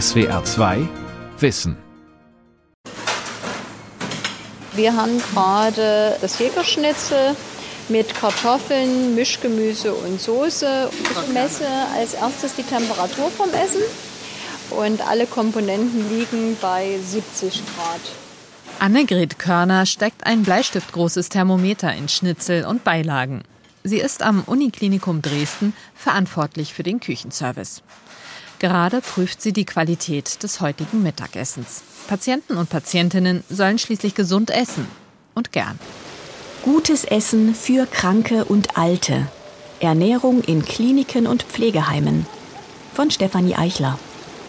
SWR 2 Wissen. Wir haben gerade das Jägerschnitzel mit Kartoffeln, Mischgemüse und Soße. Ich messe als erstes die Temperatur vom Essen und alle Komponenten liegen bei 70 Grad. Annegret Körner steckt ein bleistiftgroßes Thermometer in Schnitzel und Beilagen. Sie ist am Uniklinikum Dresden verantwortlich für den Küchenservice. Gerade prüft sie die Qualität des heutigen Mittagessens. Patienten und Patientinnen sollen schließlich gesund essen und gern. Gutes Essen für Kranke und Alte. Ernährung in Kliniken und Pflegeheimen. Von Stefanie Eichler.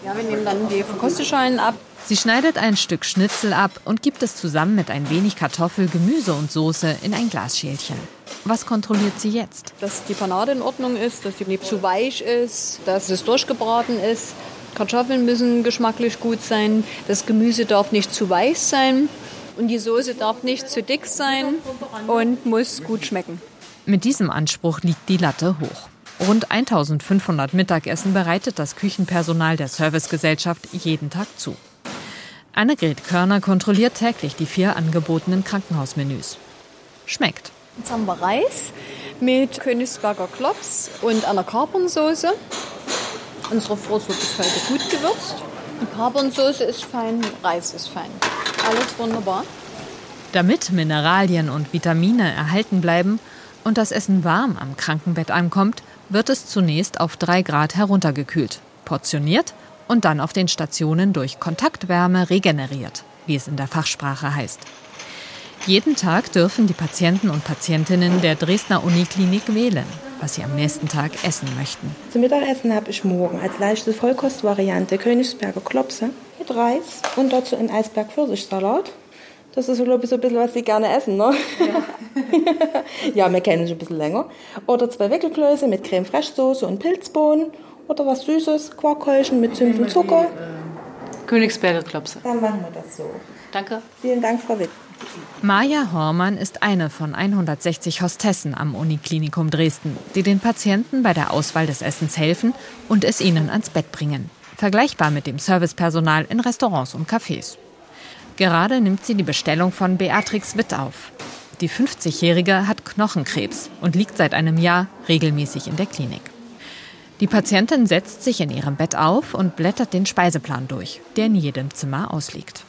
Ja, wir nehmen dann die Verkostungsschalen ab. Sie schneidet ein Stück Schnitzel ab und gibt es zusammen mit ein wenig Kartoffel, Gemüse und Soße in ein Glasschälchen. Was kontrolliert sie jetzt? Dass die Panade in Ordnung ist, dass die nicht zu weich ist, dass es durchgebraten ist. Kartoffeln müssen geschmacklich gut sein. Das Gemüse darf nicht zu weich sein. Und die Soße darf nicht zu dick sein und muss gut schmecken. Mit diesem Anspruch liegt die Latte hoch. Rund 1500 Mittagessen bereitet das Küchenpersonal der Servicegesellschaft jeden Tag zu. Annegret Körner kontrolliert täglich die vier angebotenen Krankenhausmenüs. Schmeckt. Jetzt haben wir Reis mit Königsberger Klops und einer Kapernsoße. Unsere Vorsuppe ist heute gut gewürzt. Die Kapernsoße ist fein, Reis ist fein. Alles wunderbar. Damit Mineralien und Vitamine erhalten bleiben und das Essen warm am Krankenbett ankommt, wird es zunächst auf 3 Grad heruntergekühlt, portioniert und dann auf den Stationen durch Kontaktwärme regeneriert, wie es in der Fachsprache heißt. Jeden Tag dürfen die Patienten und Patientinnen der Dresdner Uniklinik wählen, was sie am nächsten Tag essen möchten. Zum Mittagessen habe ich morgen als leichte Vollkostvariante Königsberger Klopse mit Reis und dazu einen Eisberg Pfirsichsalat. Das ist, glaube ich, so ein bisschen, was sie gerne essen, ne? Ja, ja wir kennen schon ein bisschen länger. Oder zwei Wickelklöße mit Creme Fraiche Soße und Pilzbohnen. Oder was Süßes, Quarkhäulchen mit Zimt und Zucker. Die, äh, Königsberger Klopse. Dann machen wir das so. Danke. Vielen Dank, Frau Witt. Maja Hormann ist eine von 160 Hostessen am Uniklinikum Dresden, die den Patienten bei der Auswahl des Essens helfen und es ihnen ans Bett bringen. Vergleichbar mit dem Servicepersonal in Restaurants und Cafés. Gerade nimmt sie die Bestellung von Beatrix Witt auf. Die 50-Jährige hat Knochenkrebs und liegt seit einem Jahr regelmäßig in der Klinik. Die Patientin setzt sich in ihrem Bett auf und blättert den Speiseplan durch, der in jedem Zimmer ausliegt.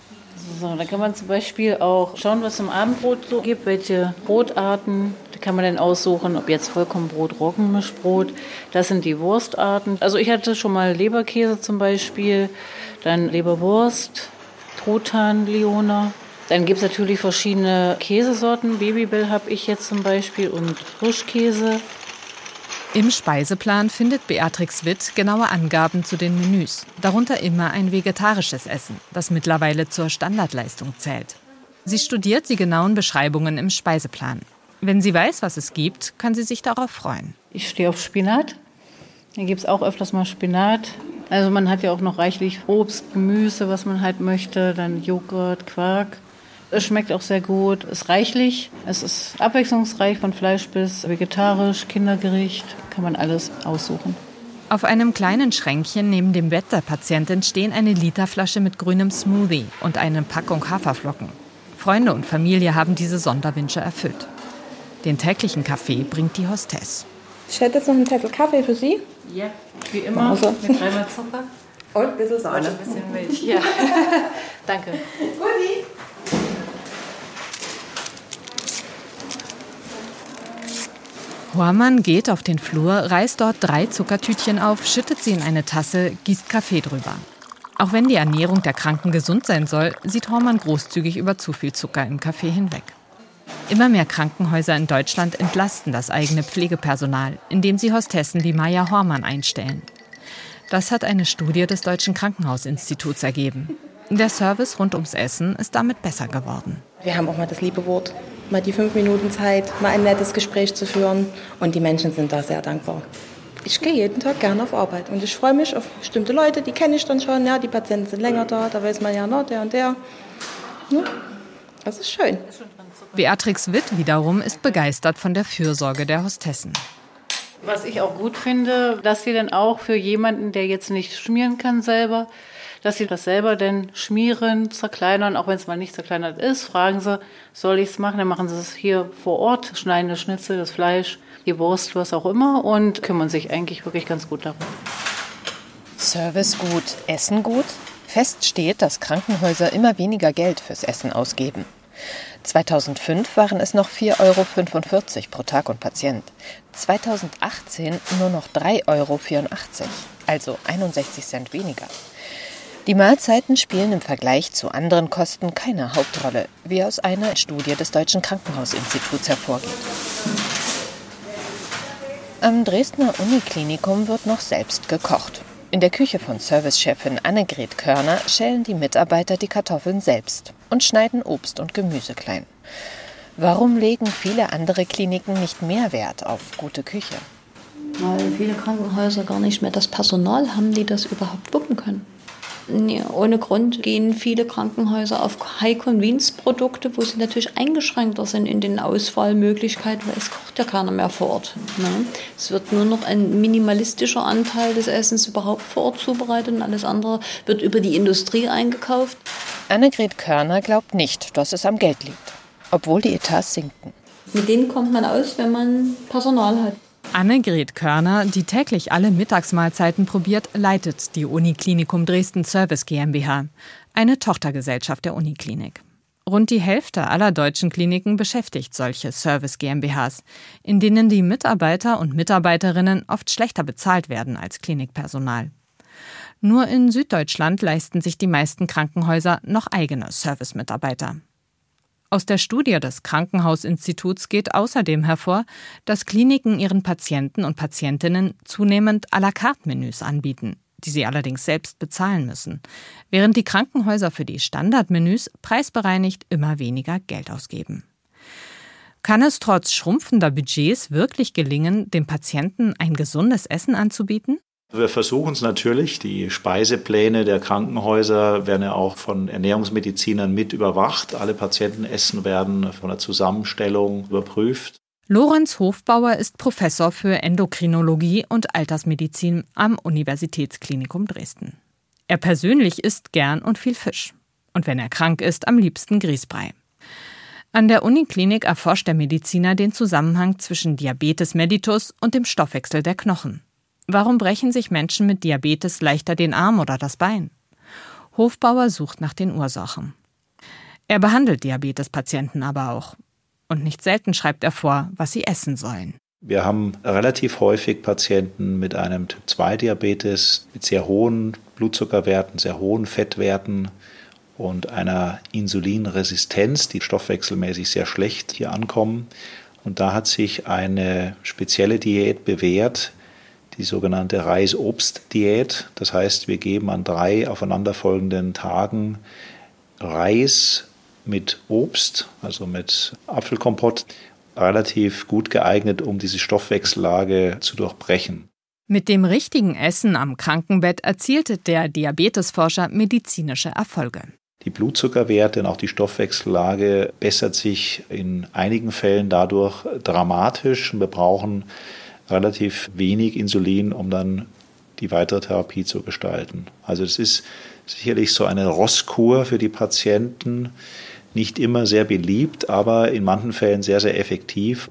So, da kann man zum Beispiel auch schauen, was es im Abendbrot so gibt, welche Brotarten. Da kann man dann aussuchen, ob jetzt Vollkornbrot, Roggenmischbrot. Das sind die Wurstarten. Also ich hatte schon mal Leberkäse zum Beispiel, dann Leberwurst, Truthahn, Leona. Dann gibt es natürlich verschiedene Käsesorten. Babybell habe ich jetzt zum Beispiel und Frischkäse. Im Speiseplan findet Beatrix Witt genaue Angaben zu den Menüs, darunter immer ein vegetarisches Essen, das mittlerweile zur Standardleistung zählt. Sie studiert die genauen Beschreibungen im Speiseplan. Wenn sie weiß, was es gibt, kann sie sich darauf freuen. Ich stehe auf Spinat. Da gibt es auch öfters mal Spinat. Also man hat ja auch noch reichlich Obst, Gemüse, was man halt möchte, dann Joghurt, Quark. Es schmeckt auch sehr gut, ist reichlich. Es ist abwechslungsreich von Fleisch bis vegetarisch, Kindergericht, kann man alles aussuchen. Auf einem kleinen Schränkchen neben dem Bett der Patientin stehen eine Literflasche mit grünem Smoothie und eine Packung Haferflocken. Freunde und Familie haben diese Sonderwünsche erfüllt. Den täglichen Kaffee bringt die Hostess. Ich hätte jetzt noch einen Zettel Kaffee für Sie. Ja, wie immer. Also. Mit dreimal Zucker. Und ein bisschen Sahne. Und ein bisschen Milch. Ja. Danke. Guti. Hormann geht auf den Flur, reißt dort drei Zuckertütchen auf, schüttet sie in eine Tasse, gießt Kaffee drüber. Auch wenn die Ernährung der Kranken gesund sein soll, sieht Hormann großzügig über zu viel Zucker im Kaffee hinweg. Immer mehr Krankenhäuser in Deutschland entlasten das eigene Pflegepersonal, indem sie Hostessen wie Maya Hormann einstellen. Das hat eine Studie des Deutschen Krankenhausinstituts ergeben. Der Service rund ums Essen ist damit besser geworden. Wir haben auch mal das liebe Wort, mal die fünf Minuten Zeit, mal ein nettes Gespräch zu führen. Und die Menschen sind da sehr dankbar. Ich gehe jeden Tag gerne auf Arbeit und ich freue mich auf bestimmte Leute, die kenne ich dann schon. Ja, die Patienten sind länger da, da weiß man ja, noch, der und der. Ja, das ist schön. Beatrix Witt wiederum ist begeistert von der Fürsorge der Hostessen. Was ich auch gut finde, dass sie dann auch für jemanden, der jetzt nicht schmieren kann selber, dass sie das selber dann schmieren, zerkleinern, auch wenn es mal nicht zerkleinert ist, fragen sie, soll ich es machen? Dann machen sie es hier vor Ort, schneiden das Schnitzel, das Fleisch, die Wurst, was auch immer und kümmern sich eigentlich wirklich ganz gut darum. Service gut, Essen gut? Fest steht, dass Krankenhäuser immer weniger Geld fürs Essen ausgeben. 2005 waren es noch 4,45 Euro pro Tag und Patient. 2018 nur noch 3,84 Euro, also 61 Cent weniger. Die Mahlzeiten spielen im Vergleich zu anderen Kosten keine Hauptrolle, wie aus einer Studie des Deutschen Krankenhausinstituts hervorgeht. Am Dresdner Uniklinikum wird noch selbst gekocht. In der Küche von Servicechefin Annegret Körner schälen die Mitarbeiter die Kartoffeln selbst und schneiden Obst und Gemüse klein. Warum legen viele andere Kliniken nicht mehr Wert auf gute Küche? Weil viele Krankenhäuser gar nicht mehr das Personal haben, die das überhaupt wuppen können. Ohne Grund gehen viele Krankenhäuser auf High-Convenience-Produkte, wo sie natürlich eingeschränkter sind in den Auswahlmöglichkeiten, weil es kocht ja keiner mehr vor Ort. Ne? Es wird nur noch ein minimalistischer Anteil des Essens überhaupt vor Ort zubereitet und alles andere wird über die Industrie eingekauft. Annegret Körner glaubt nicht, dass es am Geld liegt, obwohl die Etats sinken. Mit denen kommt man aus, wenn man Personal hat. Annegret Körner, die täglich alle Mittagsmahlzeiten probiert, leitet die Uniklinikum Dresden Service GmbH, eine Tochtergesellschaft der Uniklinik. Rund die Hälfte aller deutschen Kliniken beschäftigt solche Service GmbHs, in denen die Mitarbeiter und Mitarbeiterinnen oft schlechter bezahlt werden als Klinikpersonal. Nur in Süddeutschland leisten sich die meisten Krankenhäuser noch eigene Servicemitarbeiter. Aus der Studie des Krankenhausinstituts geht außerdem hervor, dass Kliniken ihren Patienten und Patientinnen zunehmend à la carte Menüs anbieten, die sie allerdings selbst bezahlen müssen, während die Krankenhäuser für die Standardmenüs preisbereinigt immer weniger Geld ausgeben. Kann es trotz schrumpfender Budgets wirklich gelingen, dem Patienten ein gesundes Essen anzubieten? Wir versuchen es natürlich. Die Speisepläne der Krankenhäuser werden ja auch von Ernährungsmedizinern mit überwacht. Alle Patientenessen werden von der Zusammenstellung überprüft. Lorenz Hofbauer ist Professor für Endokrinologie und Altersmedizin am Universitätsklinikum Dresden. Er persönlich isst gern und viel Fisch. Und wenn er krank ist, am liebsten Grießbrei. An der Uniklinik erforscht der Mediziner den Zusammenhang zwischen Diabetes mellitus und dem Stoffwechsel der Knochen. Warum brechen sich Menschen mit Diabetes leichter den Arm oder das Bein? Hofbauer sucht nach den Ursachen. Er behandelt Diabetespatienten aber auch. Und nicht selten schreibt er vor, was sie essen sollen. Wir haben relativ häufig Patienten mit einem Typ-2-Diabetes mit sehr hohen Blutzuckerwerten, sehr hohen Fettwerten und einer Insulinresistenz, die stoffwechselmäßig sehr schlecht hier ankommen. Und da hat sich eine spezielle Diät bewährt, die sogenannte Reis-Obst-Diät. Das heißt, wir geben an drei aufeinanderfolgenden Tagen Reis mit Obst, also mit Apfelkompott, relativ gut geeignet, um diese Stoffwechsellage zu durchbrechen. Mit dem richtigen Essen am Krankenbett erzielte der Diabetesforscher medizinische Erfolge. Die Blutzuckerwerte und auch die Stoffwechsellage bessert sich in einigen Fällen dadurch dramatisch. Wir brauchen relativ wenig Insulin, um dann die weitere Therapie zu gestalten. Also es ist sicherlich so eine Rosskur für die Patienten, nicht immer sehr beliebt, aber in manchen Fällen sehr, sehr effektiv.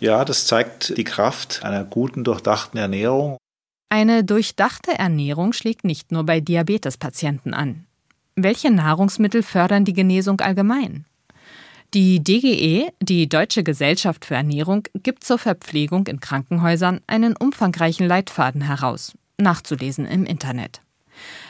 Ja, das zeigt die Kraft einer guten, durchdachten Ernährung. Eine durchdachte Ernährung schlägt nicht nur bei Diabetespatienten an. Welche Nahrungsmittel fördern die Genesung allgemein? Die DGE, die Deutsche Gesellschaft für Ernährung, gibt zur Verpflegung in Krankenhäusern einen umfangreichen Leitfaden heraus, nachzulesen im Internet.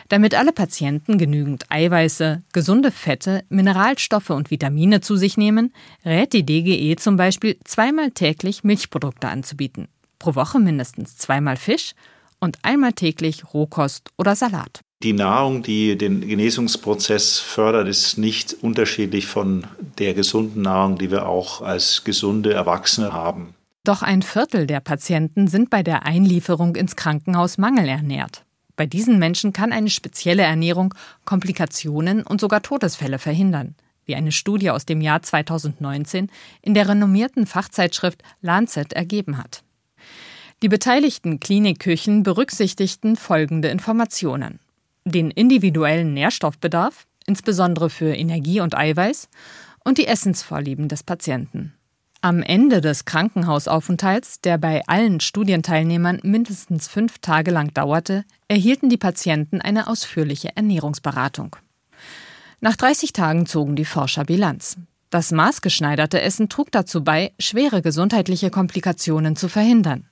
Damit alle Patienten genügend Eiweiße, gesunde Fette, Mineralstoffe und Vitamine zu sich nehmen, rät die DGE zum Beispiel zweimal täglich Milchprodukte anzubieten, pro Woche mindestens zweimal Fisch und einmal täglich Rohkost oder Salat. Die Nahrung, die den Genesungsprozess fördert, ist nicht unterschiedlich von der gesunden Nahrung, die wir auch als gesunde Erwachsene haben. Doch ein Viertel der Patienten sind bei der Einlieferung ins Krankenhaus mangelernährt. Bei diesen Menschen kann eine spezielle Ernährung Komplikationen und sogar Todesfälle verhindern, wie eine Studie aus dem Jahr 2019 in der renommierten Fachzeitschrift Lancet ergeben hat. Die beteiligten Klinikküchen berücksichtigten folgende Informationen. Den individuellen Nährstoffbedarf, insbesondere für Energie und Eiweiß, und die Essensvorlieben des Patienten. Am Ende des Krankenhausaufenthalts, der bei allen Studienteilnehmern mindestens fünf Tage lang dauerte, erhielten die Patienten eine ausführliche Ernährungsberatung. Nach 30 Tagen zogen die Forscher Bilanz. Das maßgeschneiderte Essen trug dazu bei, schwere gesundheitliche Komplikationen zu verhindern.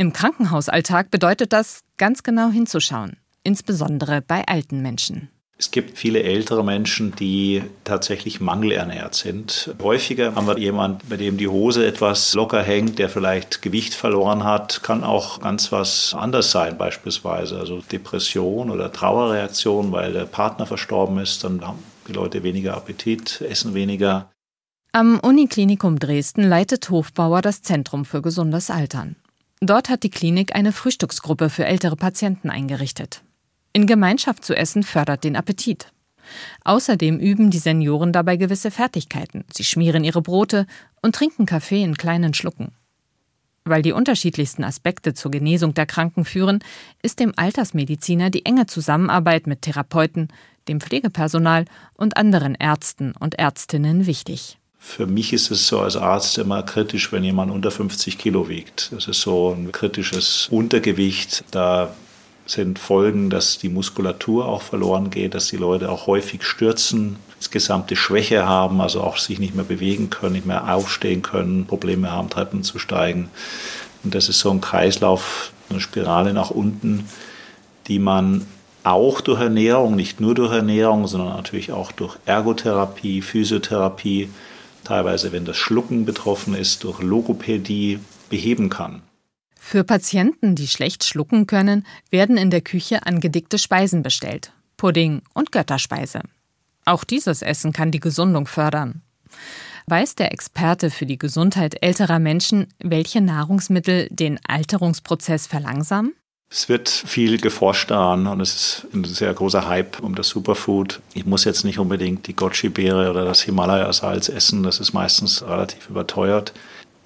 Im Krankenhausalltag bedeutet das, ganz genau hinzuschauen, insbesondere bei alten Menschen. Es gibt viele ältere Menschen, die tatsächlich mangelernährt sind. Häufiger haben wir jemanden, bei dem die Hose etwas locker hängt, der vielleicht Gewicht verloren hat. Kann auch ganz was anders sein, beispielsweise. Also Depression oder Trauerreaktion, weil der Partner verstorben ist. Dann haben die Leute weniger Appetit, essen weniger. Am Uniklinikum Dresden leitet Hofbauer das Zentrum für gesundes Altern. Dort hat die Klinik eine Frühstücksgruppe für ältere Patienten eingerichtet. In Gemeinschaft zu essen fördert den Appetit. Außerdem üben die Senioren dabei gewisse Fertigkeiten. Sie schmieren ihre Brote und trinken Kaffee in kleinen Schlucken. Weil die unterschiedlichsten Aspekte zur Genesung der Kranken führen, ist dem Altersmediziner die enge Zusammenarbeit mit Therapeuten, dem Pflegepersonal und anderen Ärzten und Ärztinnen wichtig. Für mich ist es so als Arzt immer kritisch, wenn jemand unter 50 Kilo wiegt. Das ist so ein kritisches Untergewicht. Da sind Folgen, dass die Muskulatur auch verloren geht, dass die Leute auch häufig stürzen, insgesamte Schwäche haben, also auch sich nicht mehr bewegen können, nicht mehr aufstehen können, Probleme haben, Treppen zu steigen. Und das ist so ein Kreislauf, eine Spirale nach unten, die man auch durch Ernährung, nicht nur durch Ernährung, sondern natürlich auch durch Ergotherapie, Physiotherapie, teilweise wenn das Schlucken betroffen ist, durch Logopädie beheben kann. Für Patienten, die schlecht schlucken können, werden in der Küche angedickte Speisen bestellt. Pudding und Götterspeise. Auch dieses Essen kann die Gesundung fördern. Weiß der Experte für die Gesundheit älterer Menschen, welche Nahrungsmittel den Alterungsprozess verlangsamen? Es wird viel geforscht daran und es ist ein sehr großer Hype um das Superfood. Ich muss jetzt nicht unbedingt die Goji-Beere oder das Himalaya-Salz essen, das ist meistens relativ überteuert.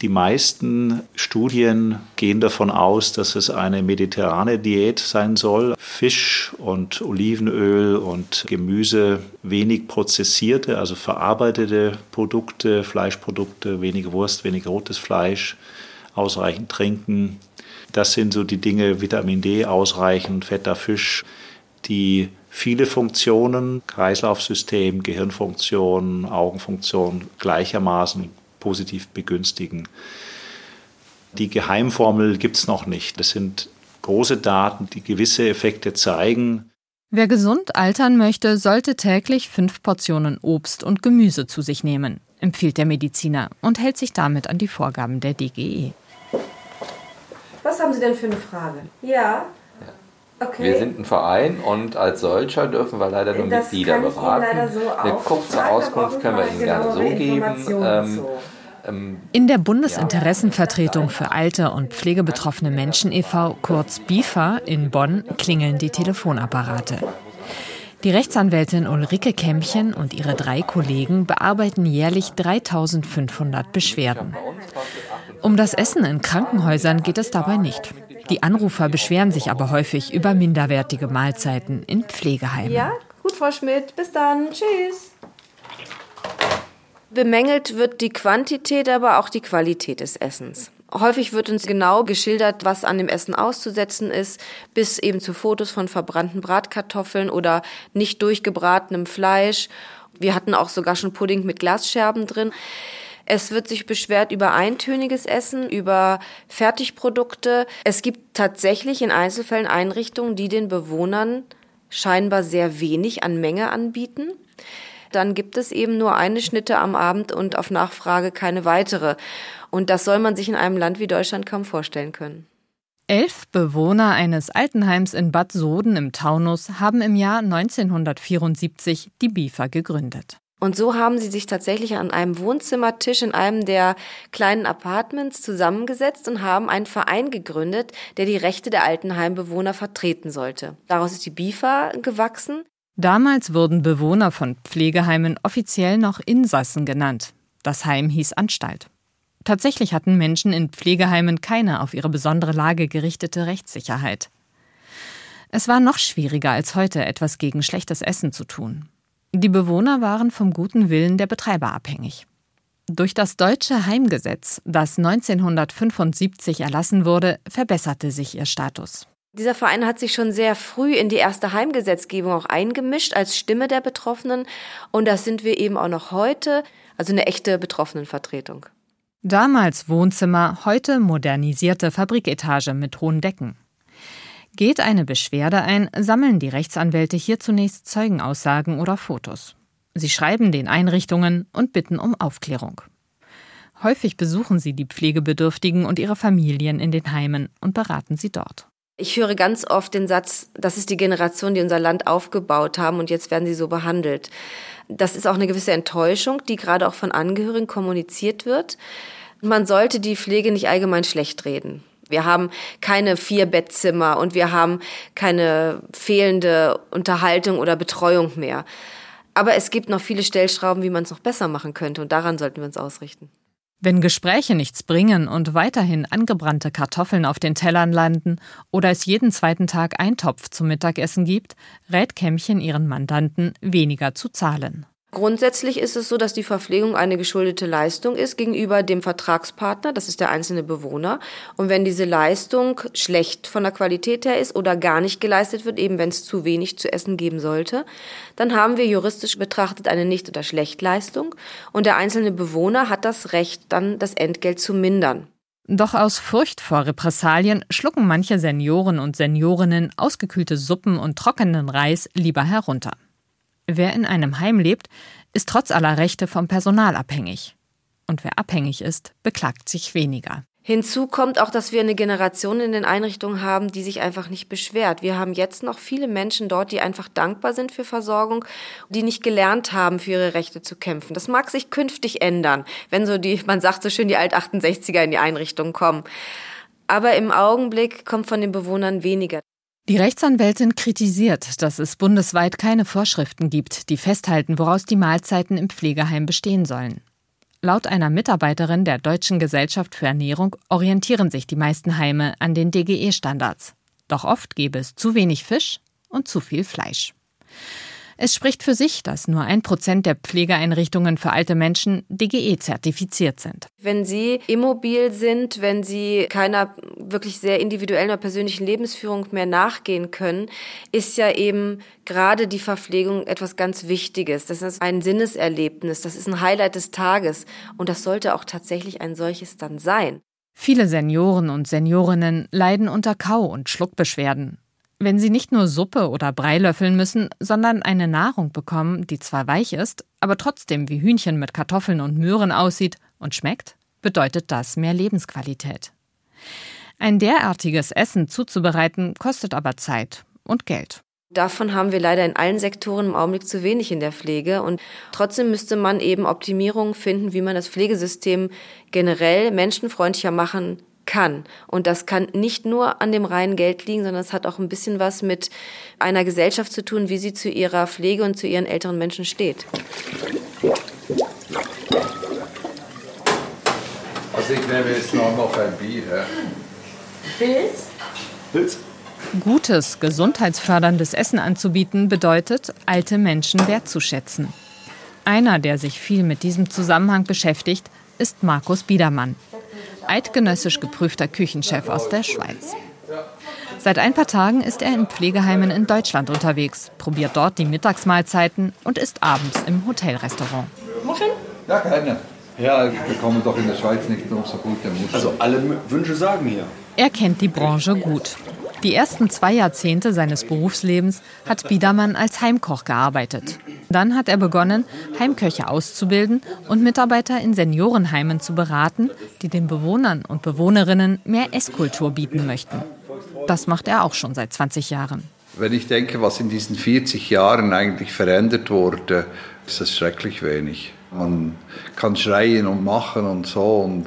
Die meisten Studien gehen davon aus, dass es eine mediterrane Diät sein soll. Fisch und Olivenöl und Gemüse, wenig prozessierte, also verarbeitete Produkte, Fleischprodukte, wenig Wurst, wenig rotes Fleisch, ausreichend trinken. Das sind so die Dinge, Vitamin D ausreichend, fetter Fisch, die viele Funktionen, Kreislaufsystem, Gehirnfunktion, Augenfunktion gleichermaßen positiv begünstigen. Die Geheimformel gibt es noch nicht. Das sind große Daten, die gewisse Effekte zeigen. Wer gesund altern möchte, sollte täglich fünf Portionen Obst und Gemüse zu sich nehmen, empfiehlt der Mediziner und hält sich damit an die Vorgaben der DGE. Was haben Sie denn für eine Frage? Ja. Okay. Wir sind ein Verein und als solcher dürfen wir leider nur das Mitglieder beraten. So Eine kurze Auskunft können wir Ihnen gerne so geben. Ähm, ähm, in der Bundesinteressenvertretung für alte und pflegebetroffene Menschen e.V., kurz BIFA, in Bonn klingeln die Telefonapparate. Die Rechtsanwältin Ulrike Kämmchen und ihre drei Kollegen bearbeiten jährlich 3500 Beschwerden. Um das Essen in Krankenhäusern geht es dabei nicht. Die Anrufer beschweren sich aber häufig über minderwertige Mahlzeiten in Pflegeheimen. Ja, gut, Frau Schmidt. Bis dann. Tschüss. Bemängelt wird die Quantität, aber auch die Qualität des Essens. Häufig wird uns genau geschildert, was an dem Essen auszusetzen ist, bis eben zu Fotos von verbrannten Bratkartoffeln oder nicht durchgebratenem Fleisch. Wir hatten auch sogar schon Pudding mit Glasscherben drin. Es wird sich beschwert über eintöniges Essen, über Fertigprodukte. Es gibt tatsächlich in Einzelfällen Einrichtungen, die den Bewohnern scheinbar sehr wenig an Menge anbieten dann gibt es eben nur eine Schnitte am Abend und auf Nachfrage keine weitere. Und das soll man sich in einem Land wie Deutschland kaum vorstellen können. Elf Bewohner eines Altenheims in Bad Soden im Taunus haben im Jahr 1974 die BIFA gegründet. Und so haben sie sich tatsächlich an einem Wohnzimmertisch in einem der kleinen Apartments zusammengesetzt und haben einen Verein gegründet, der die Rechte der Altenheimbewohner vertreten sollte. Daraus ist die BIFA gewachsen. Damals wurden Bewohner von Pflegeheimen offiziell noch Insassen genannt. Das Heim hieß Anstalt. Tatsächlich hatten Menschen in Pflegeheimen keine auf ihre besondere Lage gerichtete Rechtssicherheit. Es war noch schwieriger als heute, etwas gegen schlechtes Essen zu tun. Die Bewohner waren vom guten Willen der Betreiber abhängig. Durch das deutsche Heimgesetz, das 1975 erlassen wurde, verbesserte sich ihr Status. Dieser Verein hat sich schon sehr früh in die erste Heimgesetzgebung auch eingemischt als Stimme der Betroffenen. Und das sind wir eben auch noch heute, also eine echte Betroffenenvertretung. Damals Wohnzimmer, heute modernisierte Fabriketage mit hohen Decken. Geht eine Beschwerde ein, sammeln die Rechtsanwälte hier zunächst Zeugenaussagen oder Fotos. Sie schreiben den Einrichtungen und bitten um Aufklärung. Häufig besuchen sie die Pflegebedürftigen und ihre Familien in den Heimen und beraten sie dort. Ich höre ganz oft den Satz, das ist die Generation, die unser Land aufgebaut haben und jetzt werden sie so behandelt. Das ist auch eine gewisse Enttäuschung, die gerade auch von Angehörigen kommuniziert wird. Man sollte die Pflege nicht allgemein schlecht reden. Wir haben keine vier Bettzimmer und wir haben keine fehlende Unterhaltung oder Betreuung mehr. Aber es gibt noch viele Stellschrauben, wie man es noch besser machen könnte und daran sollten wir uns ausrichten. Wenn Gespräche nichts bringen und weiterhin angebrannte Kartoffeln auf den Tellern landen oder es jeden zweiten Tag Eintopf zum Mittagessen gibt, rät Kämmchen ihren Mandanten, weniger zu zahlen. Grundsätzlich ist es so, dass die Verpflegung eine geschuldete Leistung ist gegenüber dem Vertragspartner, das ist der einzelne Bewohner. Und wenn diese Leistung schlecht von der Qualität her ist oder gar nicht geleistet wird, eben wenn es zu wenig zu essen geben sollte, dann haben wir juristisch betrachtet eine Nicht- oder Schlechtleistung und der einzelne Bewohner hat das Recht, dann das Entgelt zu mindern. Doch aus Furcht vor Repressalien schlucken manche Senioren und Seniorinnen ausgekühlte Suppen und trockenen Reis lieber herunter. Wer in einem Heim lebt, ist trotz aller Rechte vom Personal abhängig. Und wer abhängig ist, beklagt sich weniger. Hinzu kommt auch, dass wir eine Generation in den Einrichtungen haben, die sich einfach nicht beschwert. Wir haben jetzt noch viele Menschen dort, die einfach dankbar sind für Versorgung, die nicht gelernt haben, für ihre Rechte zu kämpfen. Das mag sich künftig ändern, wenn so die, man sagt so schön, die Alt-68er in die Einrichtungen kommen. Aber im Augenblick kommt von den Bewohnern weniger. Die Rechtsanwältin kritisiert, dass es bundesweit keine Vorschriften gibt, die festhalten, woraus die Mahlzeiten im Pflegeheim bestehen sollen. Laut einer Mitarbeiterin der Deutschen Gesellschaft für Ernährung orientieren sich die meisten Heime an den DGE-Standards. Doch oft gäbe es zu wenig Fisch und zu viel Fleisch. Es spricht für sich, dass nur ein Prozent der Pflegeeinrichtungen für alte Menschen DGE-zertifiziert sind. Wenn Sie immobil sind, wenn Sie keiner wirklich sehr individuellen oder persönlichen Lebensführung mehr nachgehen können, ist ja eben gerade die Verpflegung etwas ganz Wichtiges. Das ist ein Sinneserlebnis, das ist ein Highlight des Tages und das sollte auch tatsächlich ein solches dann sein. Viele Senioren und Seniorinnen leiden unter Kau- und Schluckbeschwerden wenn sie nicht nur Suppe oder Brei löffeln müssen, sondern eine Nahrung bekommen, die zwar weich ist, aber trotzdem wie Hühnchen mit Kartoffeln und Möhren aussieht und schmeckt, bedeutet das mehr Lebensqualität. Ein derartiges Essen zuzubereiten kostet aber Zeit und Geld. Davon haben wir leider in allen Sektoren im Augenblick zu wenig in der Pflege. Und trotzdem müsste man eben Optimierungen finden, wie man das Pflegesystem generell menschenfreundlicher machen kann. Und das kann nicht nur an dem reinen Geld liegen, sondern es hat auch ein bisschen was mit einer Gesellschaft zu tun, wie sie zu ihrer Pflege und zu ihren älteren Menschen steht. Also ich nehme jetzt noch, noch ein Bier. Pilz? Pilz? Gutes, gesundheitsförderndes Essen anzubieten bedeutet, alte Menschen wertzuschätzen. Einer, der sich viel mit diesem Zusammenhang beschäftigt, ist Markus Biedermann eidgenössisch geprüfter Küchenchef aus der Schweiz. Seit ein paar Tagen ist er in Pflegeheimen in Deutschland unterwegs, probiert dort die Mittagsmahlzeiten und isst abends im Hotelrestaurant. Muscheln? Ja, keine. Ja, wir bekommen doch in der Schweiz nicht so gute Muscheln. Also alle Wünsche sagen hier. Er kennt die Branche gut. Die ersten zwei Jahrzehnte seines Berufslebens hat Biedermann als Heimkoch gearbeitet. Dann hat er begonnen, Heimköche auszubilden und Mitarbeiter in Seniorenheimen zu beraten, die den Bewohnern und Bewohnerinnen mehr Esskultur bieten möchten. Das macht er auch schon seit 20 Jahren. Wenn ich denke, was in diesen 40 Jahren eigentlich verändert wurde, ist das schrecklich wenig. Man kann schreien und machen und so und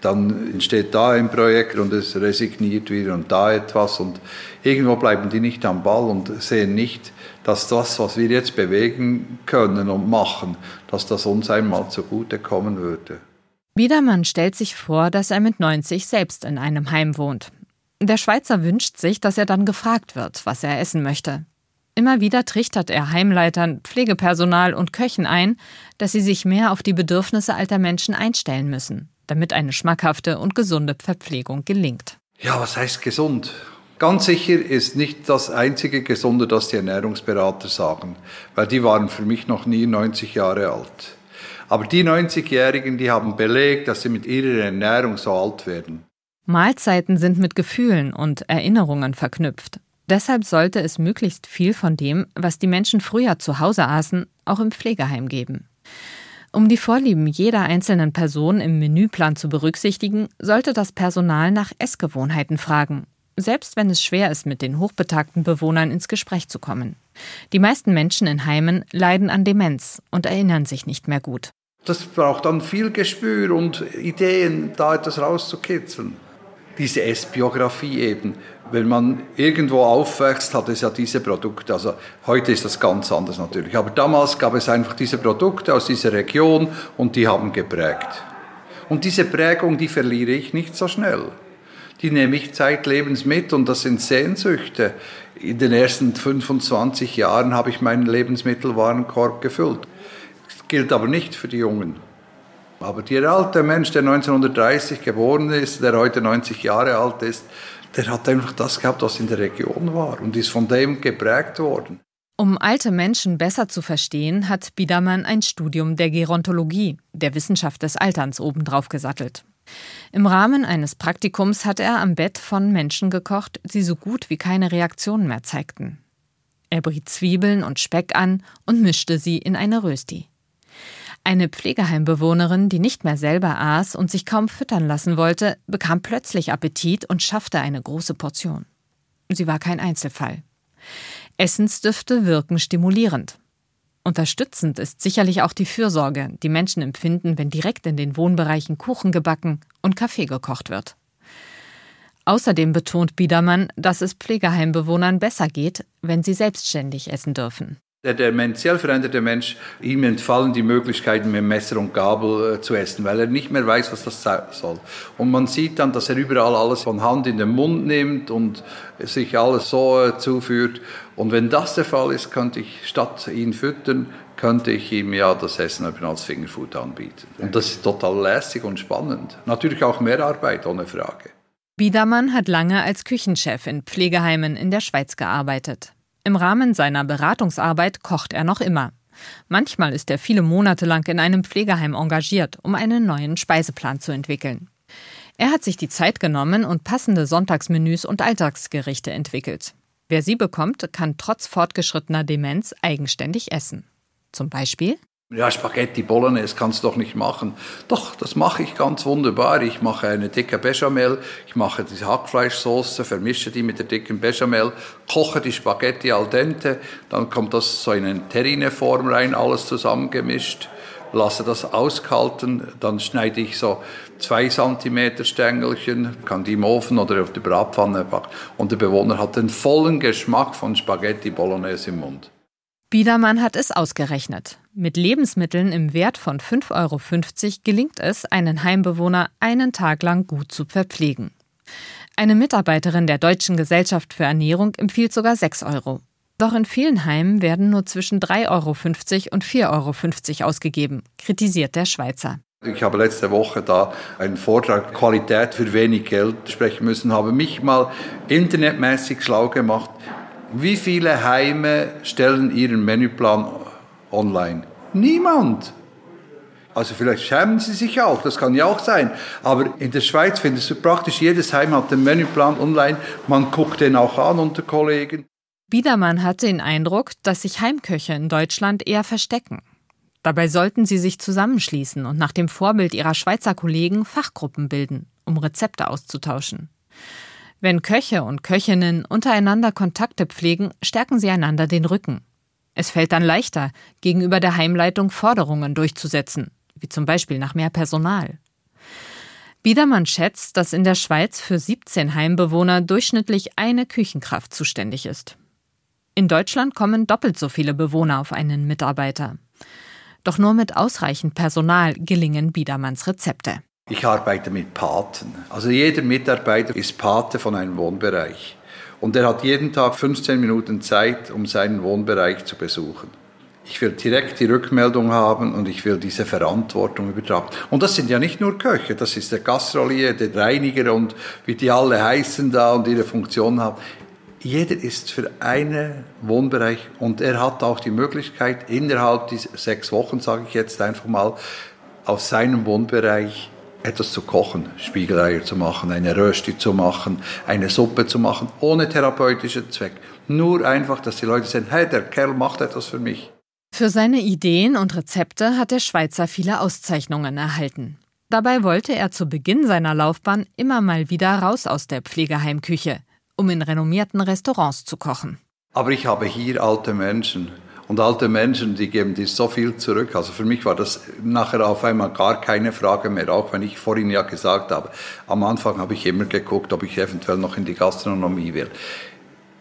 dann entsteht da ein Projekt und es resigniert wieder und da etwas und irgendwo bleiben die nicht am Ball und sehen nicht, dass das, was wir jetzt bewegen können und machen, dass das uns einmal zugute kommen würde. Biedermann stellt sich vor, dass er mit 90 selbst in einem Heim wohnt. Der Schweizer wünscht sich, dass er dann gefragt wird, was er essen möchte. Immer wieder trichtert er Heimleitern, Pflegepersonal und Köchen ein, dass sie sich mehr auf die Bedürfnisse alter Menschen einstellen müssen, damit eine schmackhafte und gesunde Verpflegung gelingt. Ja, was heißt gesund? Ganz sicher ist nicht das einzige Gesunde, das die Ernährungsberater sagen, weil die waren für mich noch nie 90 Jahre alt. Aber die 90-Jährigen, die haben belegt, dass sie mit ihrer Ernährung so alt werden. Mahlzeiten sind mit Gefühlen und Erinnerungen verknüpft. Deshalb sollte es möglichst viel von dem, was die Menschen früher zu Hause aßen, auch im Pflegeheim geben. Um die Vorlieben jeder einzelnen Person im Menüplan zu berücksichtigen, sollte das Personal nach Essgewohnheiten fragen, selbst wenn es schwer ist, mit den hochbetagten Bewohnern ins Gespräch zu kommen. Die meisten Menschen in Heimen leiden an Demenz und erinnern sich nicht mehr gut. Das braucht dann viel Gespür und Ideen, da etwas rauszukitzeln. Diese Essbiografie eben. Wenn man irgendwo aufwächst, hat es ja diese Produkte. Also heute ist das ganz anders natürlich. Aber damals gab es einfach diese Produkte aus dieser Region und die haben geprägt. Und diese Prägung, die verliere ich nicht so schnell. Die nehme ich zeitlebens mit und das sind Sehnsüchte. In den ersten 25 Jahren habe ich meinen Lebensmittelwarenkorb gefüllt. Das gilt aber nicht für die Jungen. Aber der alte Mensch, der 1930 geboren ist, der heute 90 Jahre alt ist, der hat einfach das gehabt, was in der Region war und ist von dem geprägt worden. Um alte Menschen besser zu verstehen, hat Biedermann ein Studium der Gerontologie, der Wissenschaft des Alterns, obendrauf gesattelt. Im Rahmen eines Praktikums hat er am Bett von Menschen gekocht, die so gut wie keine Reaktionen mehr zeigten. Er briet Zwiebeln und Speck an und mischte sie in eine Rösti. Eine Pflegeheimbewohnerin, die nicht mehr selber aß und sich kaum füttern lassen wollte, bekam plötzlich Appetit und schaffte eine große Portion. Sie war kein Einzelfall. Essensdüfte wirken stimulierend. Unterstützend ist sicherlich auch die Fürsorge, die Menschen empfinden, wenn direkt in den Wohnbereichen Kuchen gebacken und Kaffee gekocht wird. Außerdem betont Biedermann, dass es Pflegeheimbewohnern besser geht, wenn sie selbstständig essen dürfen. Der dementiell veränderte Mensch, ihm entfallen die Möglichkeiten, mit Messer und Gabel äh, zu essen, weil er nicht mehr weiß, was das soll. Und man sieht dann, dass er überall alles von Hand in den Mund nimmt und sich alles so äh, zuführt. Und wenn das der Fall ist, könnte ich statt ihn füttern, könnte ich ihm ja das Essen als Fingerfood anbieten. Und das ist total lässig und spannend. Natürlich auch mehr Arbeit, ohne Frage. Biedermann hat lange als Küchenchef in Pflegeheimen in der Schweiz gearbeitet. Im Rahmen seiner Beratungsarbeit kocht er noch immer. Manchmal ist er viele Monate lang in einem Pflegeheim engagiert, um einen neuen Speiseplan zu entwickeln. Er hat sich die Zeit genommen und passende Sonntagsmenüs und Alltagsgerichte entwickelt. Wer sie bekommt, kann trotz fortgeschrittener Demenz eigenständig essen. Zum Beispiel ja, Spaghetti Bolognese kannst du doch nicht machen. Doch, das mache ich ganz wunderbar. Ich mache eine dicke Bechamel, ich mache diese Hackfleischsoße, vermische die mit der dicken Bechamel, koche die Spaghetti al dente, dann kommt das so in eine Terrineform rein, alles zusammengemischt, lasse das auskalten, dann schneide ich so zwei Zentimeter Stängelchen, kann die im Ofen oder auf der Bratpfanne backen und der Bewohner hat den vollen Geschmack von Spaghetti Bolognese im Mund. Biedermann hat es ausgerechnet. Mit Lebensmitteln im Wert von 5,50 Euro gelingt es, einen Heimbewohner einen Tag lang gut zu verpflegen. Eine Mitarbeiterin der Deutschen Gesellschaft für Ernährung empfiehlt sogar 6 Euro. Doch in vielen Heimen werden nur zwischen 3,50 Euro und 4,50 Euro ausgegeben, kritisiert der Schweizer. Ich habe letzte Woche da einen Vortrag Qualität für wenig Geld sprechen müssen, habe mich mal internetmäßig schlau gemacht. Wie viele Heime stellen ihren Menüplan online? Niemand. Also vielleicht schämen sie sich auch, das kann ja auch sein. Aber in der Schweiz findest du praktisch jedes Heim hat den Menüplan online. Man guckt den auch an unter Kollegen. Biedermann hatte den Eindruck, dass sich Heimköche in Deutschland eher verstecken. Dabei sollten sie sich zusammenschließen und nach dem Vorbild ihrer Schweizer Kollegen Fachgruppen bilden, um Rezepte auszutauschen. Wenn Köche und Köchinnen untereinander Kontakte pflegen, stärken sie einander den Rücken. Es fällt dann leichter, gegenüber der Heimleitung Forderungen durchzusetzen, wie zum Beispiel nach mehr Personal. Biedermann schätzt, dass in der Schweiz für 17 Heimbewohner durchschnittlich eine Küchenkraft zuständig ist. In Deutschland kommen doppelt so viele Bewohner auf einen Mitarbeiter. Doch nur mit ausreichend Personal gelingen Biedermanns Rezepte. Ich arbeite mit Paten. Also jeder Mitarbeiter ist Pate von einem Wohnbereich. Und er hat jeden Tag 15 Minuten Zeit, um seinen Wohnbereich zu besuchen. Ich will direkt die Rückmeldung haben und ich will diese Verantwortung übertragen. Und das sind ja nicht nur Köche, das ist der Gastrolier, der Reiniger und wie die alle heißen da und ihre Funktion haben. Jeder ist für einen Wohnbereich und er hat auch die Möglichkeit, innerhalb dieser sechs Wochen, sage ich jetzt einfach mal, auf seinem Wohnbereich etwas zu kochen, Spiegeleier zu machen, eine Rösti zu machen, eine Suppe zu machen, ohne therapeutischen Zweck. Nur einfach, dass die Leute sehen, hey, der Kerl macht etwas für mich. Für seine Ideen und Rezepte hat der Schweizer viele Auszeichnungen erhalten. Dabei wollte er zu Beginn seiner Laufbahn immer mal wieder raus aus der Pflegeheimküche, um in renommierten Restaurants zu kochen. Aber ich habe hier alte Menschen und alte Menschen, die geben dir so viel zurück. Also für mich war das nachher auf einmal gar keine Frage mehr, auch wenn ich vorhin ja gesagt habe, am Anfang habe ich immer geguckt, ob ich eventuell noch in die Gastronomie will.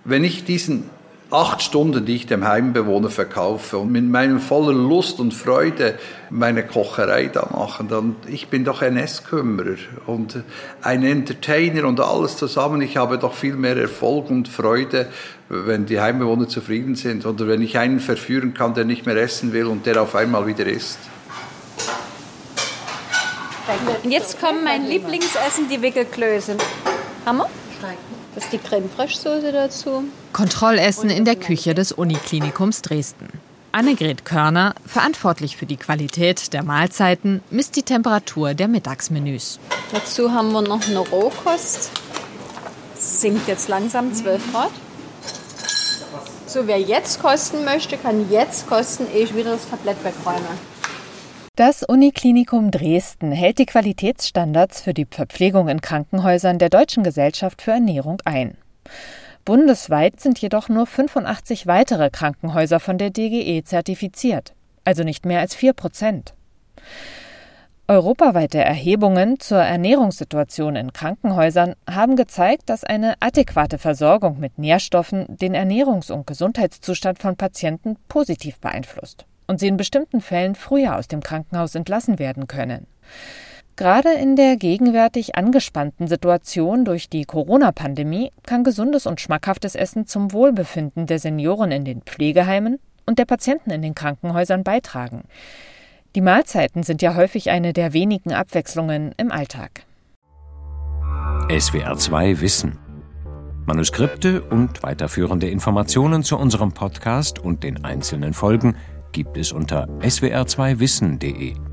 Wenn ich diesen acht Stunden, die ich dem Heimbewohner verkaufe und mit meiner voller Lust und Freude meine Kocherei da machen, dann ich bin doch ein Esskümmerer und ein Entertainer und alles zusammen. Ich habe doch viel mehr Erfolg und Freude, wenn die Heimbewohner zufrieden sind oder wenn ich einen verführen kann, der nicht mehr essen will und der auf einmal wieder isst. Und jetzt kommt mein Lieblingsessen, die Wickelklöße. Hammer? Das ist die Creme Fraiche Soße dazu. Kontrollessen in der Küche des Uniklinikums Dresden. Annegret Körner, verantwortlich für die Qualität der Mahlzeiten, misst die Temperatur der Mittagsmenüs. Dazu haben wir noch eine Rohkost. Sinkt jetzt langsam 12 Grad. So, wer jetzt kosten möchte, kann jetzt kosten, ehe ich wieder das Tablett wegräume. Das Uniklinikum Dresden hält die Qualitätsstandards für die Verpflegung in Krankenhäusern der Deutschen Gesellschaft für Ernährung ein. Bundesweit sind jedoch nur 85 weitere Krankenhäuser von der DGE zertifiziert, also nicht mehr als 4 Prozent. Europaweite Erhebungen zur Ernährungssituation in Krankenhäusern haben gezeigt, dass eine adäquate Versorgung mit Nährstoffen den Ernährungs- und Gesundheitszustand von Patienten positiv beeinflusst und sie in bestimmten Fällen früher aus dem Krankenhaus entlassen werden können. Gerade in der gegenwärtig angespannten Situation durch die Corona-Pandemie kann gesundes und schmackhaftes Essen zum Wohlbefinden der Senioren in den Pflegeheimen und der Patienten in den Krankenhäusern beitragen. Die Mahlzeiten sind ja häufig eine der wenigen Abwechslungen im Alltag. SWR 2 Wissen. Manuskripte und weiterführende Informationen zu unserem Podcast und den einzelnen Folgen gibt es unter swr2wissen.de.